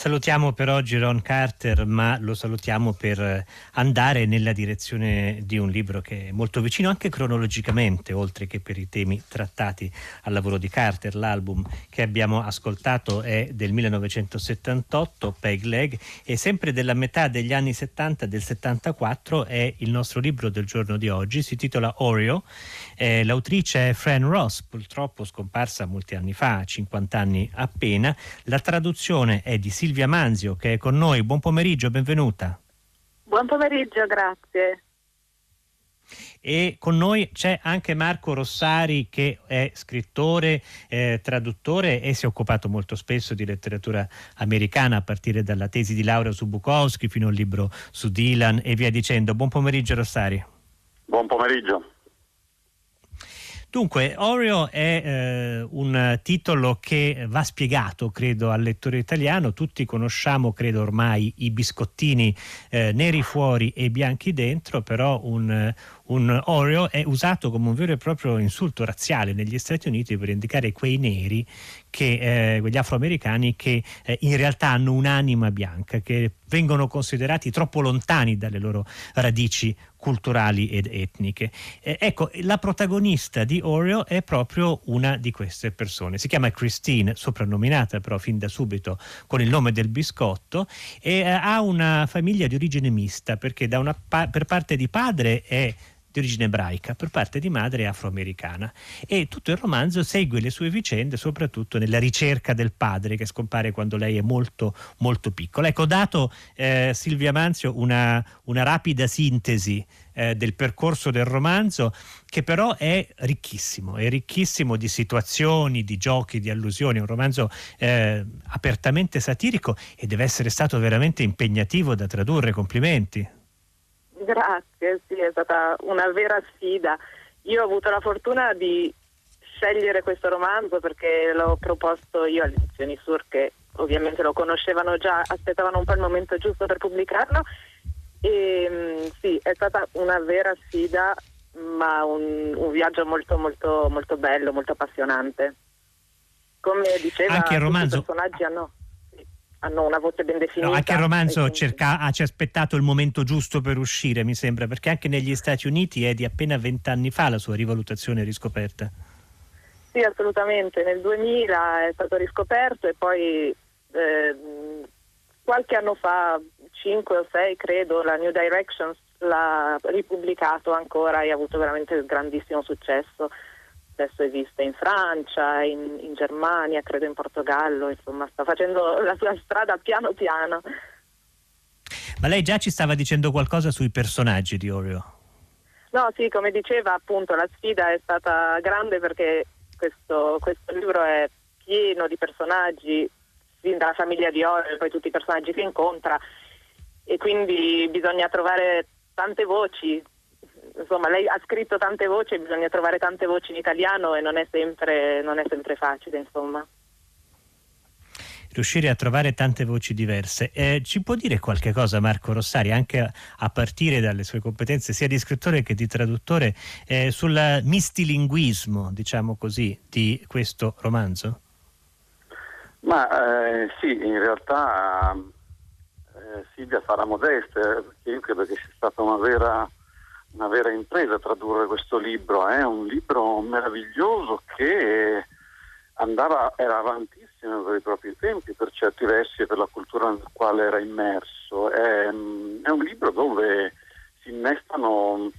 Salutiamo per oggi Ron Carter, ma lo salutiamo per andare nella direzione di un libro che è molto vicino anche cronologicamente, oltre che per i temi trattati al lavoro di Carter. L'album che abbiamo ascoltato è del 1978, Peg Leg, e sempre della metà degli anni 70 del 74 è il nostro libro del giorno di oggi, si titola Oreo. Eh, l'autrice è Fran Ross, purtroppo scomparsa molti anni fa, 50 anni appena. La traduzione è di Silvia Silvia Manzio che è con noi. Buon pomeriggio, benvenuta. Buon pomeriggio, grazie. E con noi c'è anche Marco Rossari che è scrittore, eh, traduttore e si è occupato molto spesso di letteratura americana a partire dalla tesi di laurea su Bukowski fino al libro su Dylan e via dicendo. Buon pomeriggio Rossari. Buon pomeriggio. Dunque, Oreo è eh, un titolo che va spiegato, credo, al lettore italiano. Tutti conosciamo, credo, ormai i biscottini eh, neri fuori e bianchi dentro, però un, un Oreo è usato come un vero e proprio insulto razziale negli Stati Uniti per indicare quei neri, che, eh, quegli afroamericani che eh, in realtà hanno un'anima bianca, che vengono considerati troppo lontani dalle loro radici culturali ed etniche. Eh, ecco, la protagonista di Oreo è proprio una di queste persone. Si chiama Christine, soprannominata però fin da subito con il nome del biscotto, e eh, ha una famiglia di origine mista perché pa- per parte di padre è di origine ebraica, per parte di madre afroamericana. E tutto il romanzo segue le sue vicende, soprattutto nella ricerca del padre che scompare quando lei è molto, molto piccola. Ecco, dato eh, Silvia Manzio una, una rapida sintesi eh, del percorso del romanzo, che però è ricchissimo, è ricchissimo di situazioni, di giochi, di allusioni. È un romanzo eh, apertamente satirico e deve essere stato veramente impegnativo da tradurre. Complimenti. Grazie, sì, è stata una vera sfida. Io ho avuto la fortuna di scegliere questo romanzo perché l'ho proposto io alle edizioni Sur che ovviamente lo conoscevano già, aspettavano un po' il momento giusto per pubblicarlo e mm, sì, è stata una vera sfida ma un, un viaggio molto molto molto bello, molto appassionante. Come diceva, Anche il romanzo... i personaggi hanno hanno una voce ben definita. No, anche il romanzo quindi... cerca, ha aspettato il momento giusto per uscire, mi sembra, perché anche negli Stati Uniti è di appena vent'anni fa la sua rivalutazione e riscoperta. Sì, assolutamente. Nel 2000 è stato riscoperto e poi eh, qualche anno fa, 5 o 6 credo, la New Directions l'ha ripubblicato ancora e ha avuto veramente grandissimo successo adesso esiste in Francia, in, in, Germania, credo in Portogallo, insomma sta facendo la sua strada piano piano. Ma lei già ci stava dicendo qualcosa sui personaggi di Oreo? No, sì, come diceva appunto la sfida è stata grande perché questo, questo libro è pieno di personaggi, fin dalla famiglia di Oreo e poi tutti i personaggi che incontra e quindi bisogna trovare tante voci, insomma, lei ha scritto tante voci e bisogna trovare tante voci in italiano e non è sempre, non è sempre facile, insomma. Riuscire a trovare tante voci diverse. Eh, ci può dire qualche cosa Marco Rossari, anche a, partire dalle sue competenze sia di scrittore che di traduttore, eh, sul mistilinguismo, diciamo così, di questo romanzo? Ma eh, sì, in realtà eh, Silvia farà modesta, perché io credo che sia stata una vera una vera impresa tradurre questo libro, è eh? un libro meraviglioso che andava, era avantissimo per i propri tempi, per certi versi e per la cultura nella quale era immerso. È, è un libro dove si innestano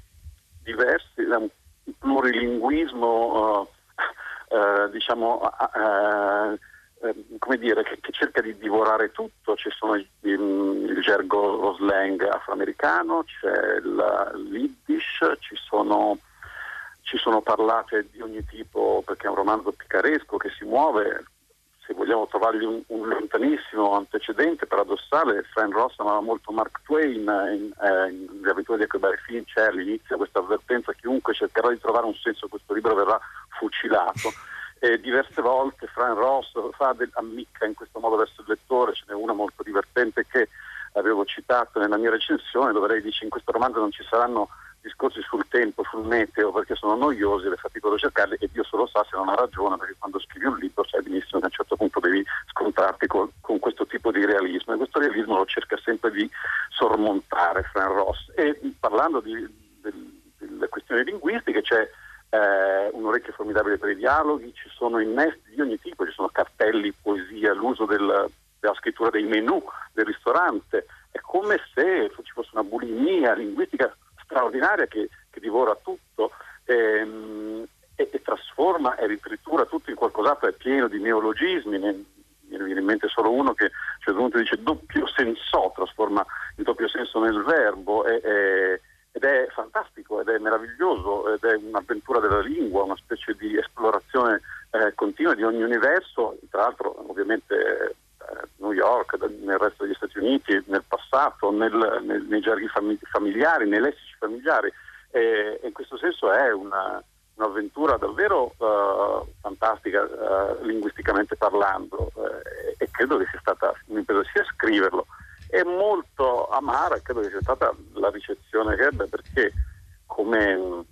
diversi, un plurilinguismo, uh, uh, diciamo, Ehm, come dire, che, che, cerca di divorare tutto, ci sono il, il, gergo, lo slang afroamericano, c'è il l'Iddish, ci sono, ci sono parlate di ogni tipo perché è un romanzo picaresco che si muove, se vogliamo trovargli un, un lontanissimo antecedente paradossale, Fran Ross amava molto Mark Twain in, eh, in avventure di Huckleberry Finn, c'è all'inizio questa avvertenza, chiunque cercherà di trovare un senso a questo libro verrà fucilato. Eh, diverse volte Fran Ross fa del, ammicca in questo modo verso il lettore, ce n'è una molto divertente che avevo citato nella mia recensione dove lei dice in questo romanzo non ci saranno discorsi sul tempo, sul meteo perché sono noiosi, le fatico a cercarli e Dio solo sa se non ha ragione perché quando scrivi un libro sai benissimo che a un certo punto devi scontrarti con, con questo tipo di realismo e questo realismo lo cerca sempre di sormontare Fran Ross. E parlando di, del, delle questioni linguistiche c'è eh, un orecchio formidabile per i dialoghi, ci sono innesti di ogni tipo, ci sono cartelli, poesia, l'uso del, della scrittura dei menù del ristorante, è come se ci fosse una bulimia linguistica straordinaria che, che divora tutto ehm, e, e, trasforma e ritritura tutto in qualcos'altro, è pieno di neologismi, ne, mi viene in mente solo uno che a un certo punto dice doppio senso, trasforma il doppio senso nel verbo e, e, ed è fantastico ed è meraviglioso ed è un'avventura della lingua, una specie di esplorazione eh, continua di ogni universo, tra l'altro ovviamente eh, New York, nel resto degli Stati Uniti, nel passato, nel, nel, nei gerghi familiari, nei lessici familiari. E, e in questo senso è una, un'avventura davvero uh, fantastica uh, linguisticamente parlando uh, e credo che sia stata un'impresa sia scriverlo e molto amara credo che sia stata la ricezione che ebbe perché come,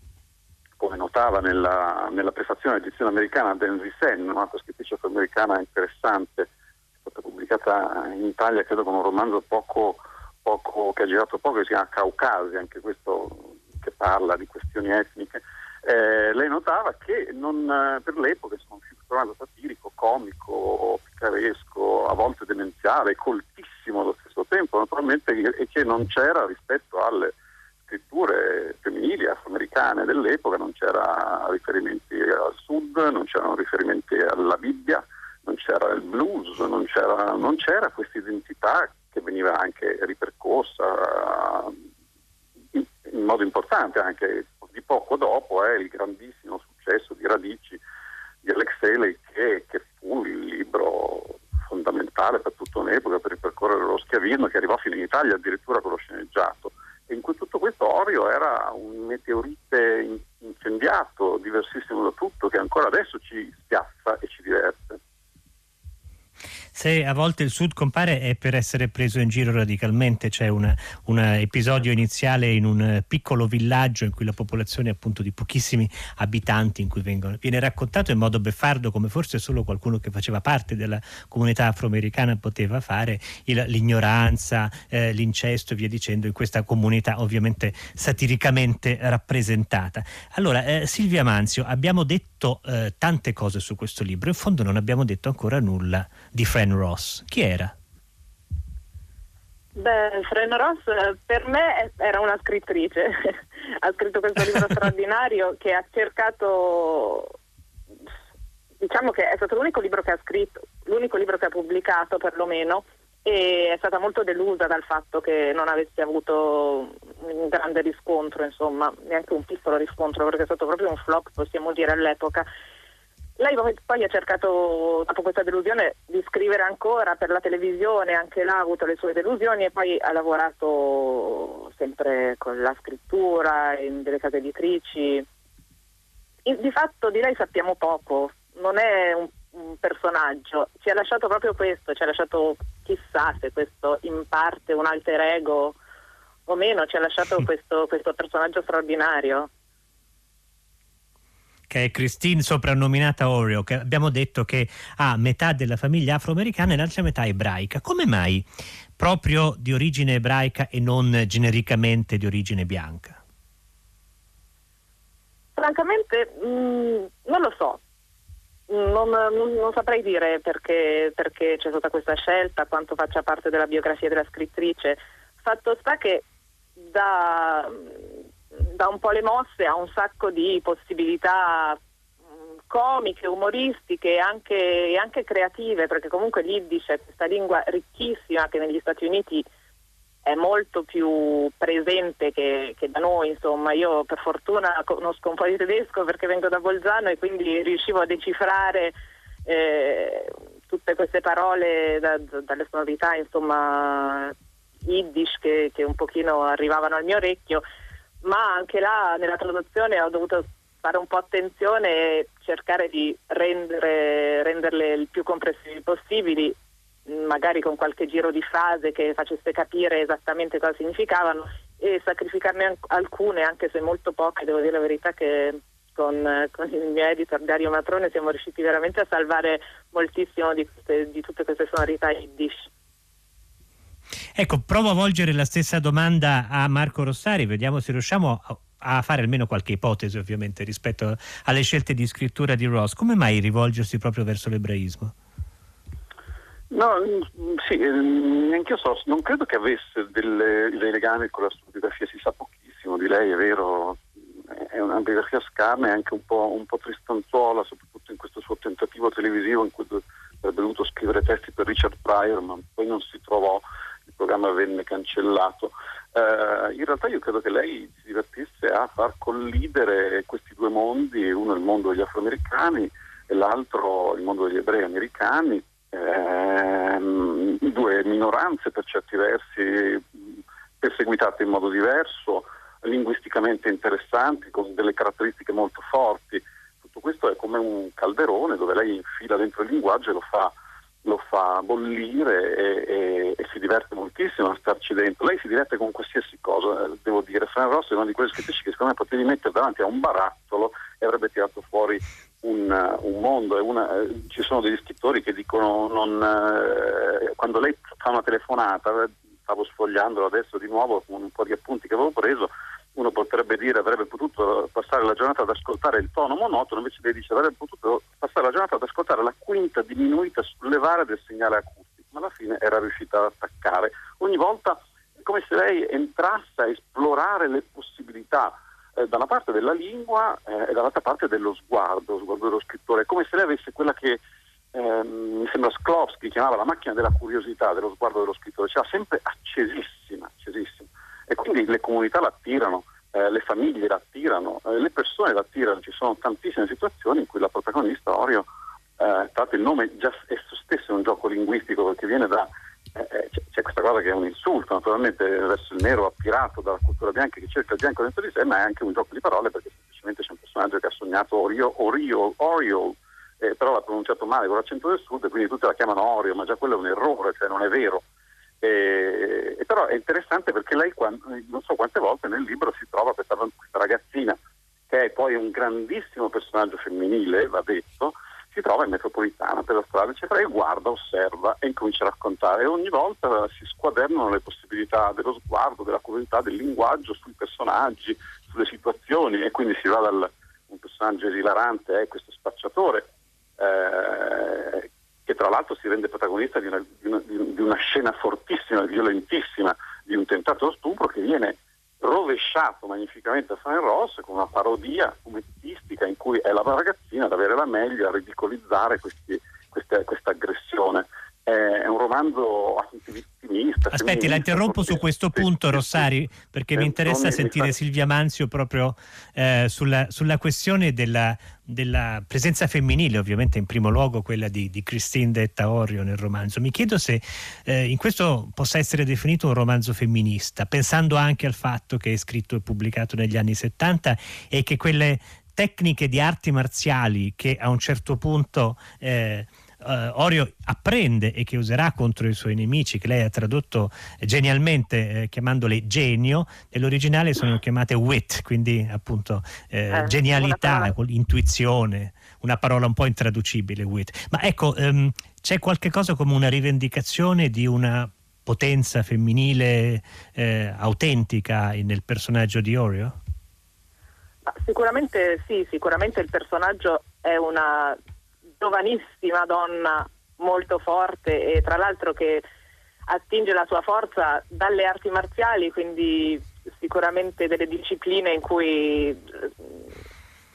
come notava nella, nella prefazione dell'edizione americana Denzi Sen, un'altra scrittrice afroamericana interessante, è stata pubblicata in Italia credo con un romanzo poco, poco, che ha girato poco, che si chiama Caucasi, anche questo che parla di questioni etniche. Eh, lei notava che non, eh, per l'epoca insomma, un romanzo satirico, comico, picaresco, a volte demenziale, coltissimo tempo, naturalmente, e che non c'era rispetto alle scritture femminili afroamericane dell'epoca, non c'era riferimenti al sud, non c'erano riferimenti alla Bibbia, non c'era il blues, non c'era, non c'era questa identità che veniva anche ripercorsa in, in modo importante anche di poco dopo è il grandissimo successo di Radici di Alex Haley che, che fu il libro fondamentale per tutta un'epoca per ripercorrere lo schiavismo che arrivò fino in Italia addirittura con lo sceneggiato. E in cui tutto questo Orio era un meteorite incendiato, diversissimo da tutto, che ancora adesso ci spiazza e ci diverte. Se a volte il Sud compare è per essere preso in giro radicalmente, c'è un episodio iniziale in un piccolo villaggio in cui la popolazione è appunto di pochissimi abitanti in cui vengono, viene raccontato in modo beffardo come forse solo qualcuno che faceva parte della comunità afroamericana poteva fare, il, l'ignoranza, eh, l'incesto e via dicendo in questa comunità ovviamente satiricamente rappresentata. Allora, eh, Silvia Manzio, abbiamo detto eh, tante cose su questo libro, in fondo non abbiamo detto ancora nulla di Fran Ross. Chi era? Beh, Fran Ross eh, per me era una scrittrice, ha scritto questo libro straordinario che ha cercato, diciamo che è stato l'unico libro che ha scritto, l'unico libro che ha pubblicato perlomeno e è stata molto delusa dal fatto che non avesse avuto un grande riscontro, insomma, neanche un piccolo riscontro perché è stato proprio un flop, possiamo dire all'epoca. Lei poi ha cercato, dopo questa delusione, di scrivere ancora per la televisione, anche là ha avuto le sue delusioni e poi ha lavorato sempre con la scrittura, in delle case editrici. Di fatto di lei sappiamo poco, non è un, un personaggio, ci ha lasciato proprio questo, ci ha lasciato chissà se questo in parte un alter ego o meno, ci ha lasciato questo, questo personaggio straordinario che è Christine soprannominata Oreo, che abbiamo detto che ha metà della famiglia afroamericana e l'altra metà ebraica. Come mai proprio di origine ebraica e non genericamente di origine bianca? Francamente mh, mm, non lo so, non, non, non, saprei dire perché, perché, c'è stata questa scelta, quanto faccia parte della biografia della scrittrice. Fatto sta che da, dà un po' le mosse, ha un sacco di possibilità mm, comiche, umoristiche e anche, anche, creative, perché comunque l'Iddish è questa lingua ricchissima che negli Stati Uniti è molto più presente che, che, da noi, insomma. Io per fortuna conosco un po' di tedesco perché vengo da Bolzano e quindi riuscivo a decifrare eh, tutte queste parole da, da, dalle sonorità, insomma, Yiddish che, che un pochino arrivavano al mio orecchio ma anche là nella traduzione ho dovuto fare un po' attenzione e cercare di rendere, renderle il più comprensibili possibili, magari con qualche giro di frase che facesse capire esattamente cosa significavano e sacrificarne alcune, anche se molto poche, devo dire la verità che con, con, il mio editor Dario Matrone siamo riusciti veramente a salvare moltissimo di, di tutte queste sonorità yiddish. Ecco, provo a volgere la stessa domanda a Marco Rossari, vediamo se riusciamo a fare almeno qualche ipotesi ovviamente rispetto alle scelte di scrittura di Ross. Come mai rivolgersi proprio verso l'ebraismo? No, sì, neanche io so, non credo che avesse delle, dei legami con la sua biografia, si sa pochissimo di lei, è vero, è una biografia scarna e anche un po', un po' tristanzuola, soprattutto in questo suo tentativo televisivo in cui avrebbe dovuto scrivere testi per Richard Pryor, ma poi non si trovò, programma venne cancellato. Uh, in realtà io credo che lei si divertisse a far collidere questi due mondi, uno il mondo degli afroamericani e l'altro il mondo degli ebrei americani, ehm, due minoranze per certi versi perseguitate in modo diverso, linguisticamente interessanti, con delle caratteristiche molto forti. Tutto questo è come un calderone dove lei infila dentro il linguaggio e lo fa, lo fa bollire e, e, e, si diverte moltissimo a starci dentro. Lei si diverte con qualsiasi cosa, eh, devo dire. Fran Ross è una di quelle scrittrici che secondo me potevi mettere davanti a un barattolo e avrebbe tirato fuori un, un mondo. Una, eh, ci sono degli scrittori che dicono non, eh, quando lei fa una telefonata, stavo sfogliandolo adesso di nuovo con un po' di appunti che avevo preso, uno potrebbe dire avrebbe potuto passare la giornata ad ascoltare il tono monotono, invece lei dice avrebbe potuto passare la giornata ad ascoltare la quinta diminuita sull'elevare del segnale acustico, ma alla fine era riuscita ad attaccare. Ogni volta è come se lei entrasse a esplorare le possibilità eh, da parte della lingua eh, e dall'altra parte dello sguardo, sguardo dello scrittore, come se lei avesse quella che ehm, mi sembra Sklovsky chiamava la macchina della curiosità, dello sguardo dello scrittore, ce l'ha sempre accesissima. E quindi le comunità l'attirano, eh, le famiglie l'attirano, eh, le persone l'attirano, ci sono tantissime situazioni in cui la protagonista Orio, eh, tra l'altro il nome già esso stesso è un gioco linguistico perché viene da eh, eh, c'è questa cosa che è un insulto naturalmente verso il nero appirato dalla cultura bianca che cerca il bianco dentro di sé, ma è anche un gioco di parole perché semplicemente c'è un personaggio che ha sognato Orio, Orio, Oriol, eh, però l'ha pronunciato male con l'accento del sud, quindi tutti la chiamano Orio, ma già quello è un errore, cioè non è vero. E, però è interessante perché lei, non so quante volte nel libro si trova questa, questa ragazzina, che è poi un grandissimo personaggio femminile, va detto, si trova in metropolitana per la strada, eccetera, e guarda, osserva e incomincia a raccontare. E ogni volta si squadernano le possibilità dello sguardo, della curiosità, del linguaggio sui personaggi, sulle situazioni, e quindi si va dal un personaggio esilarante, eh, questo spacciatore, eh, che tra l'altro si rende protagonista di una, di, una, di una, scena fortissima, violentissima, di un tentato stupro che viene rovesciato magnificamente a San Ross con una parodia fumettistica in cui è la ragazzina ad avere la meglio, a ridicolizzare questa aggressione è un romanzo vittimista. Aspetti, la interrompo su questo punto, Rossari, perché mi interessa sentire Silvia Manzio proprio eh, sulla, sulla, questione della, della, presenza femminile, ovviamente in primo luogo quella di, di Christine detta Orio nel romanzo. Mi chiedo se eh, in questo possa essere definito un romanzo femminista, pensando anche al fatto che è scritto e pubblicato negli anni 70 e che quelle tecniche di arti marziali che a un certo punto eh, uh, Orio apprende e che userà contro i suoi nemici, che lei ha tradotto genialmente eh, chiamandole genio, nell'originale sono chiamate wit, quindi appunto eh, eh, genialità, intuizione, una parola un po' intraducibile wit. Ma ecco, um, c'è qualche cosa come una rivendicazione di una potenza femminile eh, autentica nel personaggio di Orio? Sicuramente sì, sicuramente il personaggio è una giovanissima donna molto forte e tra l'altro che attinge la sua forza dalle arti marziali, quindi sicuramente delle discipline in cui eh,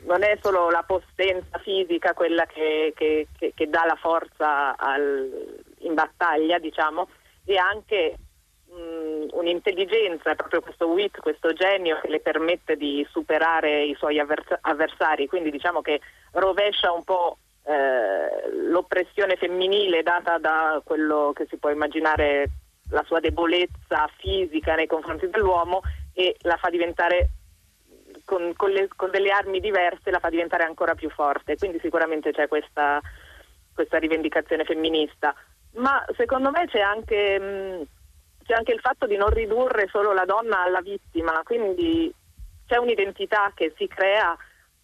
non è solo la potenza fisica quella che, che, che, che dà la forza al, in battaglia, diciamo, e anche mh, un'intelligenza, proprio questo wit, questo genio che le permette di superare i suoi avvers- avversari, quindi diciamo che rovescia un po' Eh, l'oppressione femminile data da quello che si può immaginare la sua debolezza fisica nei confronti dell'uomo e la fa diventare con, con, le, con delle armi diverse la fa diventare ancora più forte. Quindi sicuramente c'è questa, questa rivendicazione femminista. Ma secondo me c'è anche, mh, c'è anche il fatto di non ridurre solo la donna alla vittima quindi c'è un'identità che si crea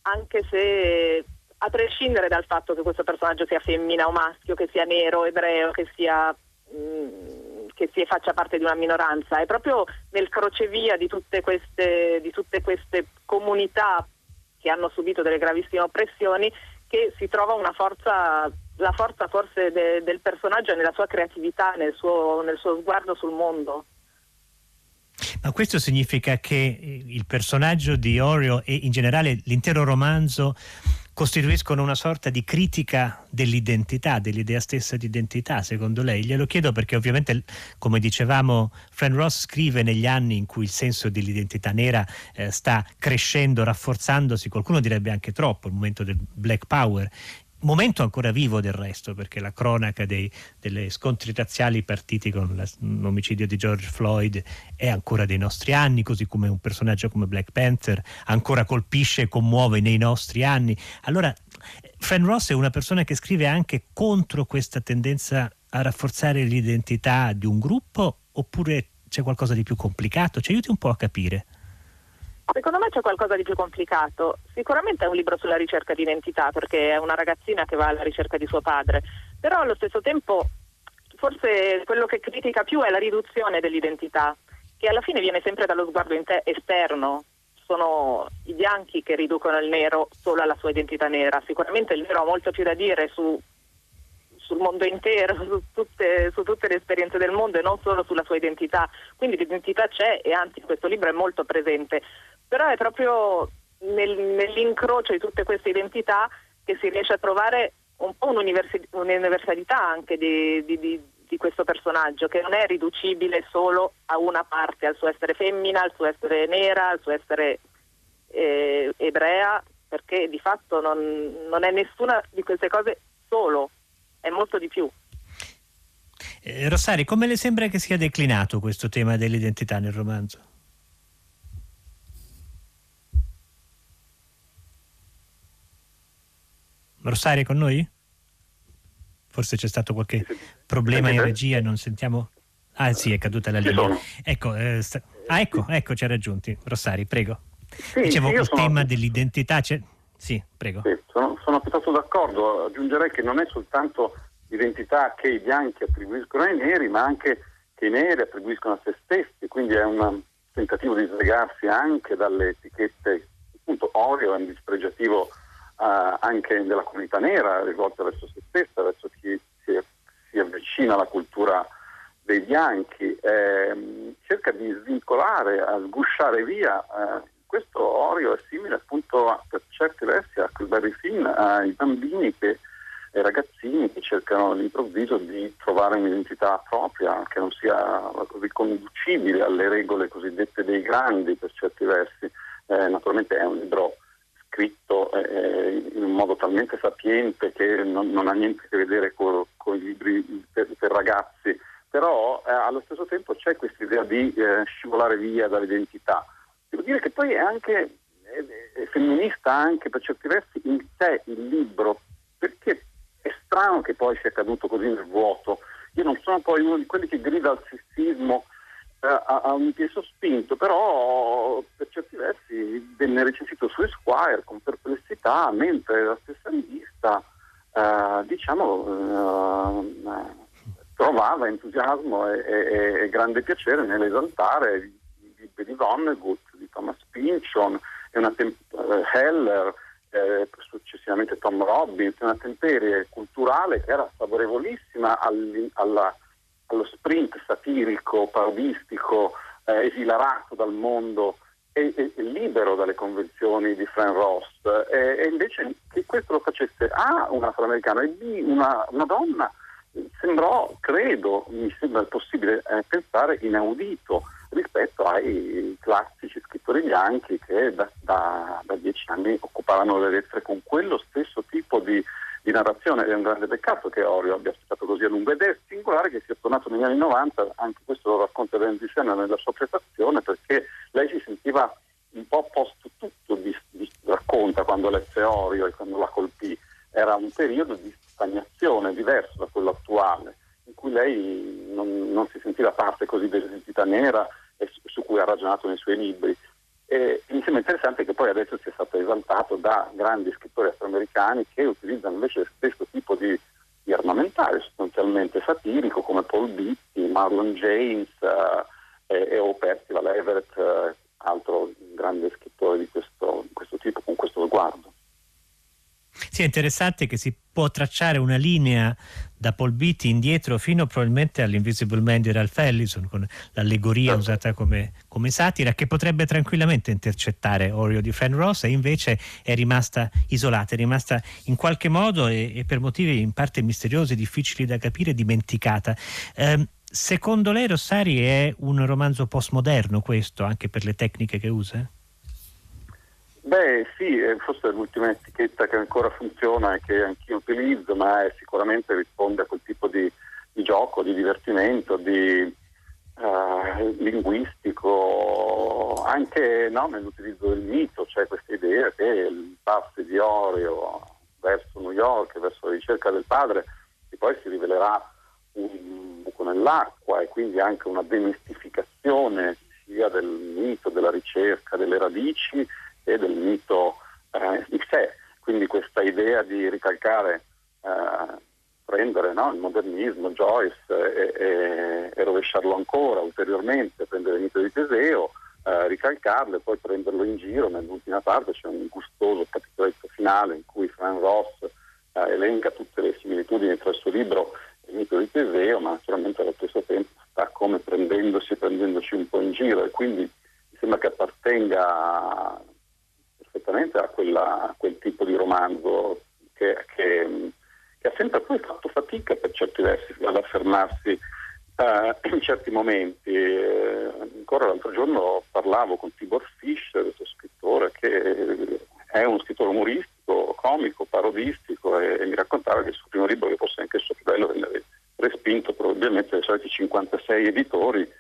anche se a prescindere dal fatto che questo personaggio sia femmina o maschio, che sia nero, ebreo, che sia, mm, che si faccia parte di una minoranza, è proprio nel crocevia di tutte queste, di tutte queste comunità che hanno subito delle gravissime oppressioni che si trova una forza, la forza forse de, del personaggio nella sua creatività, nel suo, nel suo sguardo sul mondo. Ma questo significa che il personaggio di Orio e in generale l'intero romanzo costituiscono una sorta di critica dell'identità, dell'idea stessa di identità, secondo lei? Glielo chiedo perché ovviamente, come dicevamo, Fran Ross scrive negli anni in cui il senso dell'identità nera eh, sta crescendo, rafforzandosi, qualcuno direbbe anche troppo, il momento del Black Power, momento ancora vivo del resto, perché la cronaca dei, delle scontri razziali partiti con la, l'omicidio di George Floyd è ancora dei nostri anni, così come un personaggio come Black Panther ancora colpisce e commuove nei nostri anni. Allora, Fran Ross è una persona che scrive anche contro questa tendenza a rafforzare l'identità di un gruppo oppure c'è qualcosa di più complicato? Ci aiuti un po' a capire. Secondo me c'è qualcosa di più complicato. Sicuramente è un libro sulla ricerca di identità, perché è una ragazzina che va alla ricerca di suo padre, però allo stesso tempo forse quello che critica più è la riduzione dell'identità, che alla fine viene sempre dallo sguardo te- esterno. Sono i bianchi che riducono il nero solo alla sua identità nera. Sicuramente il nero ha molto più da dire su, sul mondo intero, su tutte, su tutte, le esperienze del mondo e non solo sulla sua identità. Quindi l'identità c'è e anzi questo libro è molto presente però è proprio nel, nell'incrocio di tutte queste identità che si riesce a trovare un po' un'universalità anche di, di, di, di, questo personaggio, che non è riducibile solo a una parte, al suo essere femmina, al suo essere nera, al suo essere eh, ebrea, perché di fatto non, non è nessuna di queste cose solo, è molto di più. Eh, Rossari, come le sembra che sia declinato questo tema dell'identità nel romanzo? Rosario con noi? Forse c'è stato qualche problema in regia e non sentiamo... Ah sì, è caduta la linea. Ecco, eh, sta... ah, ecco, ecco, ci ha raggiunti. Rossari, prego. Sì, Dicevo, il sono... tema dell'identità... C'è... Sì, prego. Sì, sono, sono piuttosto d'accordo. Aggiungerei che non è soltanto l'identità che i bianchi attribuiscono ai neri, ma anche che i neri attribuiscono a se stessi. Quindi è un tentativo di slegarsi anche dalle etichette. Appunto, Oreo è un dispregiativo eh, anche della comunità nera rivolta verso se stessa, verso chi si, si avvicina alla cultura dei bianchi, eh, cerca di svincolare, a sgusciare via. Eh, questo Orio è simile appunto a, per certi versi a Barry Finn, ai bambini che, ai ragazzini che cercano all'improvviso di trovare un'identità propria che non sia riconducibile alle regole cosiddette dei grandi per certi versi. Eh, naturalmente è un libro scritto eh, in un modo talmente sapiente che non, non ha niente a che vedere con, con i libri per, per ragazzi, però eh, allo stesso tempo c'è questa idea di eh, scivolare via dall'identità. Devo dire che poi è anche è femminista anche per certi versi in sé il libro, perché è strano che poi sia caduto così nel vuoto. Io non sono poi uno di quelli che grida al sessismo eh, a, un peso spinto, però per certi versi venne recensito su Esquire con perplessità, mentre la stessa rivista eh, diciamo, eh, trovava entusiasmo e, e, e, grande piacere nell'esaltare i libri di Vonnegut, di Thomas Pynchon e una tem- eh, Heller, eh, successivamente Tom Robbins, una temperie culturale che era favorevolissima alla allo sprint satirico, parodistico, eh, esilarato dal mondo e, e, libero dalle convenzioni di Fran Ross e, e, invece che questo lo facesse A un afroamericano e B una, una donna sembrò, credo, mi sembra possibile eh, pensare inaudito rispetto ai classici scrittori bianchi che da, da, da dieci anni occupavano le lettere con quello stesso tipo di di narrazione è un grande peccato che Orio abbia aspettato così a lungo ed è singolare che sia tornato negli anni 90, anche questo lo racconta Renzi Senna nella sua prestazione, perché lei si sentiva un po' post tutto, di, di, racconta quando lesse Orio e quando la colpì, era un periodo di stagnazione diverso da quello attuale, in cui lei non, non si sentiva parte così dell'identità nera e su, su cui ha ragionato nei suoi libri. E mi sembra interessante che poi adesso sia stato esaltato da grandi scrittori afroamericani che utilizzano invece lo stesso tipo di di armamentario, sostanzialmente satirico, come Paul Beatty, Marlon James eh, e, e o Percival Everett, eh, altro grande scrittore di questo, questo tipo, con questo sguardo. Sì, è interessante che si può tracciare una linea da Paul Beatty indietro fino probabilmente all'Invisible Man di Ralph Ellison con l'allegoria certo. usata come, come, satira che potrebbe tranquillamente intercettare Oreo di Fran Ross e invece è rimasta isolata, è rimasta in qualche modo e, e per motivi in parte misteriosi, difficili da capire, dimenticata. Eh, secondo lei Rossari è un romanzo postmoderno questo anche per le tecniche che usa? Beh sì, forse è l'ultima etichetta che ancora funziona e che anch'io utilizzo, ma sicuramente risponde a quel tipo di, di gioco, di divertimento, di uh, linguistico, anche no, nell'utilizzo del mito, c'è questa idea che il passo di Oreo verso New York, verso la ricerca del padre, che poi si rivelerà un buco nell'acqua e quindi anche una demistificazione sia del mito, della ricerca, delle radici, e del mito eh, di sé. Quindi questa idea di ricalcare, eh, prendere no, il modernismo, Joyce e, e, e, rovesciarlo ancora ulteriormente, prendere il mito di Teseo, eh, ricalcarlo e poi prenderlo in giro. Nell'ultima parte c'è un gustoso capitoletto finale in cui Fran Ross eh, elenca tutte le similitudini tra il suo libro e il mito di Teseo, ma naturalmente allo stesso tempo sta come prendendosi e prendendoci un po' in giro e quindi mi sembra che appartenga perfettamente a, quella, a quel tipo di romanzo che, che, che, ha sempre poi fatto fatica per certi versi ad affermarsi uh, in certi momenti. Eh, ancora l'altro giorno parlavo con Tibor Fischer, questo scrittore che è uno scrittore umoristico, comico, parodistico e, e mi raccontava che il suo primo libro, che fosse anche il suo più bello, venne respinto probabilmente dai soliti 56 editori,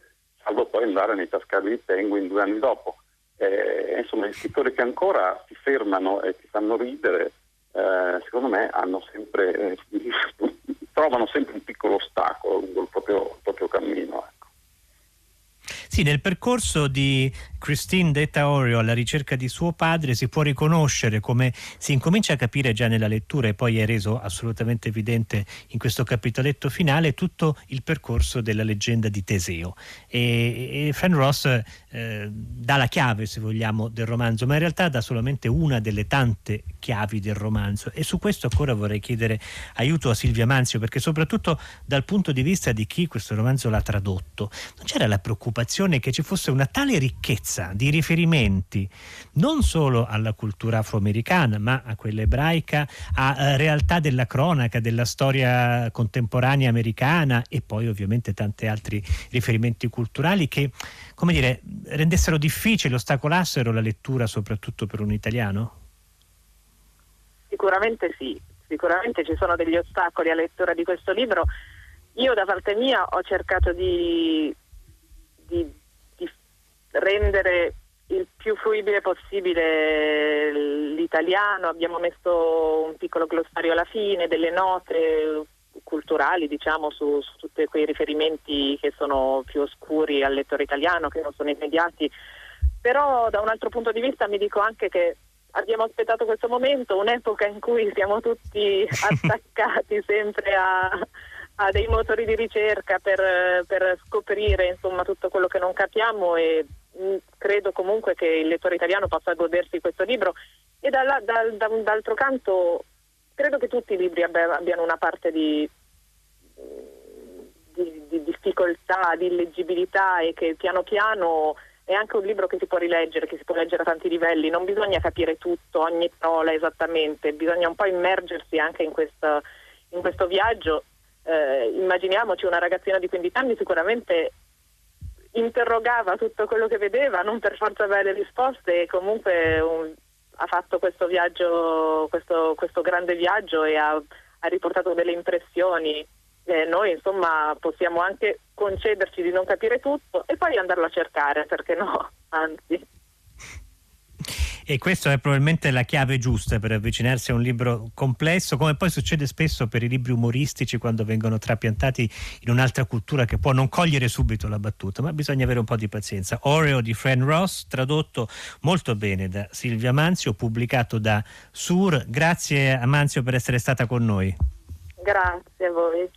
salvo poi andare nei tascali di Penguin due anni dopo eh, insomma gli scrittori che ancora si fermano e ti fanno ridere, eh, secondo me sempre, eh, trovano sempre un piccolo ostacolo lungo il proprio, il proprio cammino. Sì, nel percorso di Christine detta Oreo alla ricerca di suo padre si può riconoscere come si incomincia a capire già nella lettura e poi è reso assolutamente evidente in questo capitoletto finale tutto il percorso della leggenda di Teseo. E, e Fan Ross eh, dà la chiave se vogliamo del romanzo ma in realtà dà solamente una delle tante chiavi del romanzo. E su questo ancora vorrei chiedere aiuto a Silvia Manzio perché soprattutto dal punto di vista di chi questo romanzo l'ha tradotto non c'era la preoccupazione che ci fosse una tale ricchezza di riferimenti non solo alla cultura afroamericana, ma a quella ebraica, a eh, realtà della cronaca, della storia contemporanea americana e poi ovviamente tanti altri riferimenti culturali che, come dire, rendessero difficile, ostacolassero la lettura soprattutto per un italiano? Sicuramente sì, sicuramente ci sono degli ostacoli alla lettura di questo libro. Io da parte mia ho cercato di rendere il più fruibile possibile l'italiano, abbiamo messo un piccolo glossario alla fine, delle note culturali diciamo su, su tutti quei riferimenti che sono più oscuri al lettore italiano, che non sono immediati, però da un altro punto di vista mi dico anche che abbiamo aspettato questo momento, un'epoca in cui siamo tutti attaccati sempre a, a dei motori di ricerca per, per scoprire insomma, tutto quello che non capiamo e credo comunque che il lettore italiano possa godersi questo libro e dalla, dal, da, d'altro canto credo che tutti i libri abbia, abbiano una parte di, di, di, difficoltà, di illeggibilità e che piano piano è anche un libro che si può rileggere, che si può leggere a tanti livelli, non bisogna capire tutto, ogni parola esattamente, bisogna un po' immergersi anche in questo, in questo viaggio. Eh, immaginiamoci una ragazzina di 15 anni sicuramente interrogava tutto quello che vedeva, non per forza avere risposte e comunque un, ha fatto questo viaggio, questo, questo grande viaggio e ha, ha riportato delle impressioni. Eh, noi insomma possiamo anche concederci di non capire tutto e poi andarlo a cercare, perché no? Anzi. E questa è probabilmente la chiave giusta per avvicinarsi a un libro complesso, come poi succede spesso per i libri umoristici quando vengono trapiantati in un'altra cultura che può non cogliere subito la battuta, ma bisogna avere un po' di pazienza. Oreo di Fran Ross, tradotto molto bene da Silvia Manzio, pubblicato da Sur. Grazie a Manzio per essere stata con noi. Grazie a voi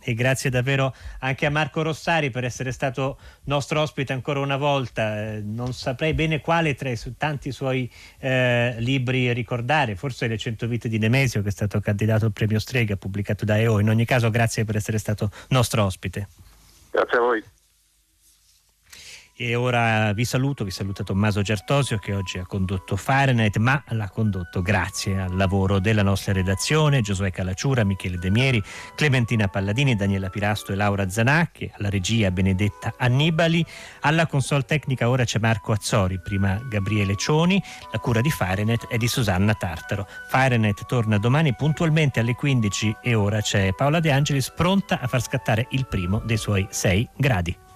e grazie davvero anche a Marco Rossari per essere stato nostro ospite ancora una volta. Eh, non saprei bene quale tra i tanti suoi eh, libri ricordare, forse Le cento vite di Nemesio che è stato candidato al premio Strega pubblicato da EO. In ogni caso grazie per essere stato nostro ospite. Grazie a voi. E ora vi saluto, vi saluta Tommaso Gertosio che oggi ha condotto Fahrenheit, ma l'ha condotto grazie al lavoro della nostra redazione, Giosuè Calacciura, Michele Demieri, Clementina Palladini, Daniela Pirasto e Laura Zanacchi, alla regia Benedetta Annibali, alla console tecnica ora c'è Marco Azzori, prima Gabriele Cioni, la cura di Fahrenheit è di Susanna Tartaro. Fahrenheit torna domani puntualmente alle 15 e ora c'è Paola De Angelis pronta a far scattare il primo dei suoi 6 gradi.